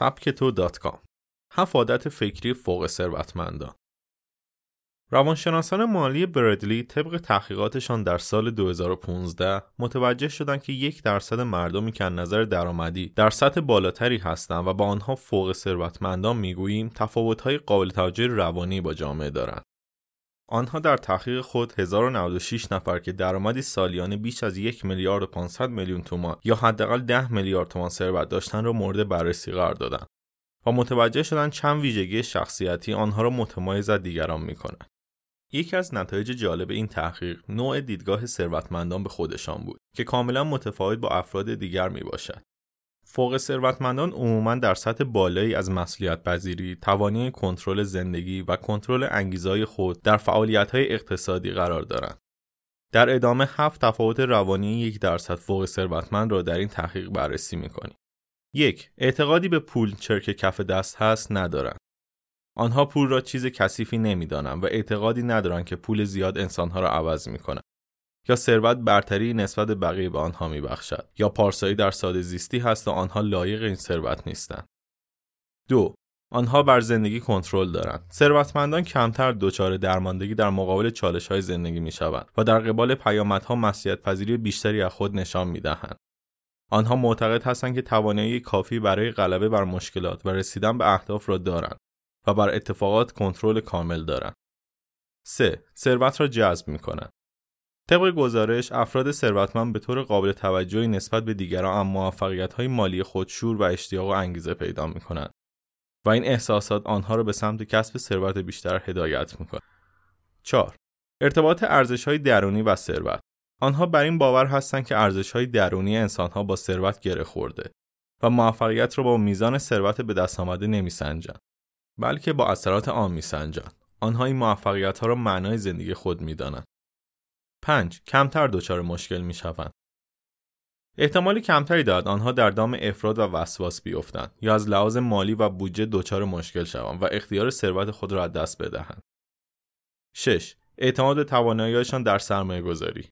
سبکتو دات هفت فکری فوق ثروتمندان روانشناسان مالی بردلی طبق تحقیقاتشان در سال 2015 متوجه شدند که یک درصد مردمی که نظر درآمدی در سطح بالاتری هستند و با آنها فوق ثروتمندان می‌گوییم تفاوت‌های قابل توجه روانی با جامعه دارند. آنها در تحقیق خود 1096 نفر که درآمدی سالیانه بیش از یک میلیارد و 500 میلیون تومان یا حداقل 10 میلیارد تومان ثروت داشتن را مورد بررسی قرار دادند و متوجه شدند چند ویژگی شخصیتی آنها را متمایز از دیگران می‌کند. یکی از نتایج جالب این تحقیق نوع دیدگاه ثروتمندان به خودشان بود که کاملا متفاوت با افراد دیگر می باشد. فوق ثروتمندان عموما در سطح بالایی از مسئولیت پذیری، توانی کنترل زندگی و کنترل انگیزهای خود در فعالیت‌های اقتصادی قرار دارند. در ادامه هفت تفاوت روانی یک درصد فوق ثروتمند را در این تحقیق بررسی می‌کنیم. یک اعتقادی به پول چرک کف دست هست ندارند. آنها پول را چیز کثیفی نمی‌دانند و اعتقادی ندارند که پول زیاد انسانها را عوض می‌کند. یا ثروت برتری نسبت بقیه به آنها میبخشد یا پارسایی در ساده زیستی هست و آنها لایق این ثروت نیستند. دو آنها بر زندگی کنترل دارند. ثروتمندان کمتر دچار درماندگی در مقابل چالش های زندگی می شوند و در قبال پیامدها مسئولیت پذیری بیشتری از خود نشان می دهند. آنها معتقد هستند که توانایی کافی برای غلبه بر مشکلات و رسیدن به اهداف را دارند و بر اتفاقات کنترل کامل دارند. 3. ثروت را جذب می کنند. طبق گزارش افراد ثروتمند به طور قابل توجهی نسبت به دیگران اما موفقیت های مالی خود شور و اشتیاق و انگیزه پیدا می کنند و این احساسات آنها را به سمت کسب ثروت بیشتر هدایت می کنند. 4. ارتباط ارزش های درونی و ثروت آنها بر این باور هستند که ارزش های درونی انسان ها با ثروت گره خورده و موفقیت را با میزان ثروت به دست آمده نمیسنجند بلکه با اثرات آن میسنجند آنها این موفقیت ها را معنای زندگی خود می‌دانند 5. کمتر دچار مشکل می شوند. احتمالی کمتری دارد آنها در دام افراد و وسواس بیفتند یا از لحاظ مالی و بودجه دچار مشکل شوند و اختیار ثروت خود را از دست بدهند. 6. اعتماد تواناییشان در سرمایه گذاری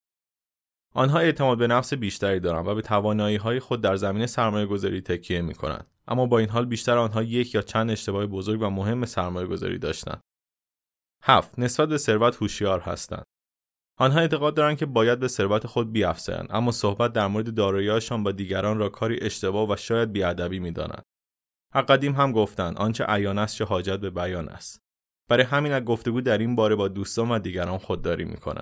آنها اعتماد به نفس بیشتری دارند و به توانایی های خود در زمینه سرمایه گذاری تکیه می کنند. اما با این حال بیشتر آنها یک یا چند اشتباه بزرگ و مهم سرمایه گذاری داشتند. 7. نسبت به ثروت هوشیار هستند. آنها اعتقاد دارند که باید به ثروت خود بیافزایند اما صحبت در مورد دارایی‌هاشان با دیگران را کاری اشتباه و شاید بیادبی می‌دانند قدیم هم گفتند آنچه عیان است چه حاجت به بیان است. برای همین از گفتگو در این باره با دوستان و دیگران خودداری می‌کنند.